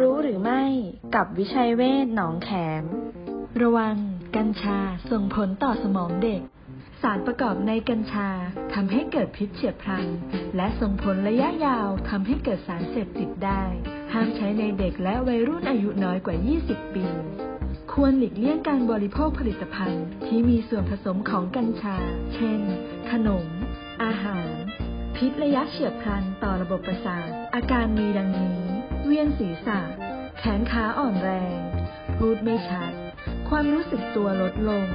รู้หรือไม่ กับวิชัยเวชหนองแขม ระวัง กัญชาส่งผลต่อสมองเด็ก สารประกอบในกัญชาทำให้เกิดพิษเฉียบพลัน และส่งผลระยะยาวทำให้เกิดสารเสพติดได้ ห้ามใช้ในเด็กและวัยรุ่นอายุน้อยกว่า 20 ปี ควรหลีกเลี่ยงการบริโภคผลิตภัณฑ์ ที่มีส่วนผสมของกัญชา เช่น ขนม อาหาร พิษระยะเฉียบพลันต่อระบบประสาท อาการมีดังนี้ เวียนศีรษะ แขนขาอ่อนแรง พูดไม่ชัด ความรู้สึกตัวลดลง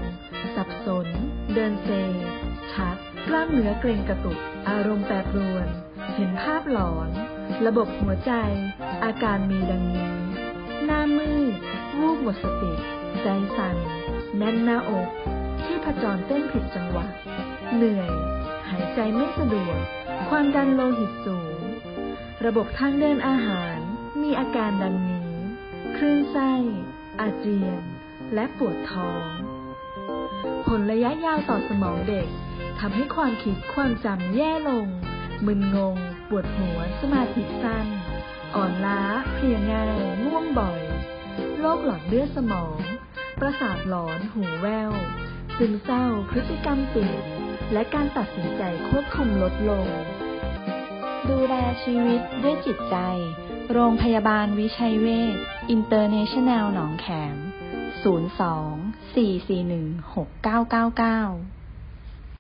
สับสน เดินเซ ชัดกล้ามเนื้อเกร็งกระตุก อารมณ์แปรปรวน เห็นภาพหลอน ระบบหัวใจ อาการมีดังนี้ หน้ามืด วูบหมดสติ ใจสั่น แน่นหน้าอก ที่ผจรเต้นผิดจังหวะ เหนื่อย หายใจไม่สะดวก ความดันโลหิตสูง ระบบทางเดินอาหาร มีอาการดังนี้ คลื่นไส้ อาเจียน และปวดท้อง ผลระยะยาวต่อสมองเด็กทำให้ความคิดความจำแย่ลง มึนงง ปวดหัว สมาธิสั้น อ่อนล้า เพลียง่ายง่วงบ่อย โรคหลอดเลือดสมอง ประสาทหลอน หูแว่วซึมเศร้า พฤติกรรมเปลี่ยนและการตัดสินใจควบคุมลดลง ดูแลชีวิตด้วยจิตใจ โรงพยาบาลวิชัยเวชอินเตอร์เนชั่นแนลหนองแขม 02 441 6999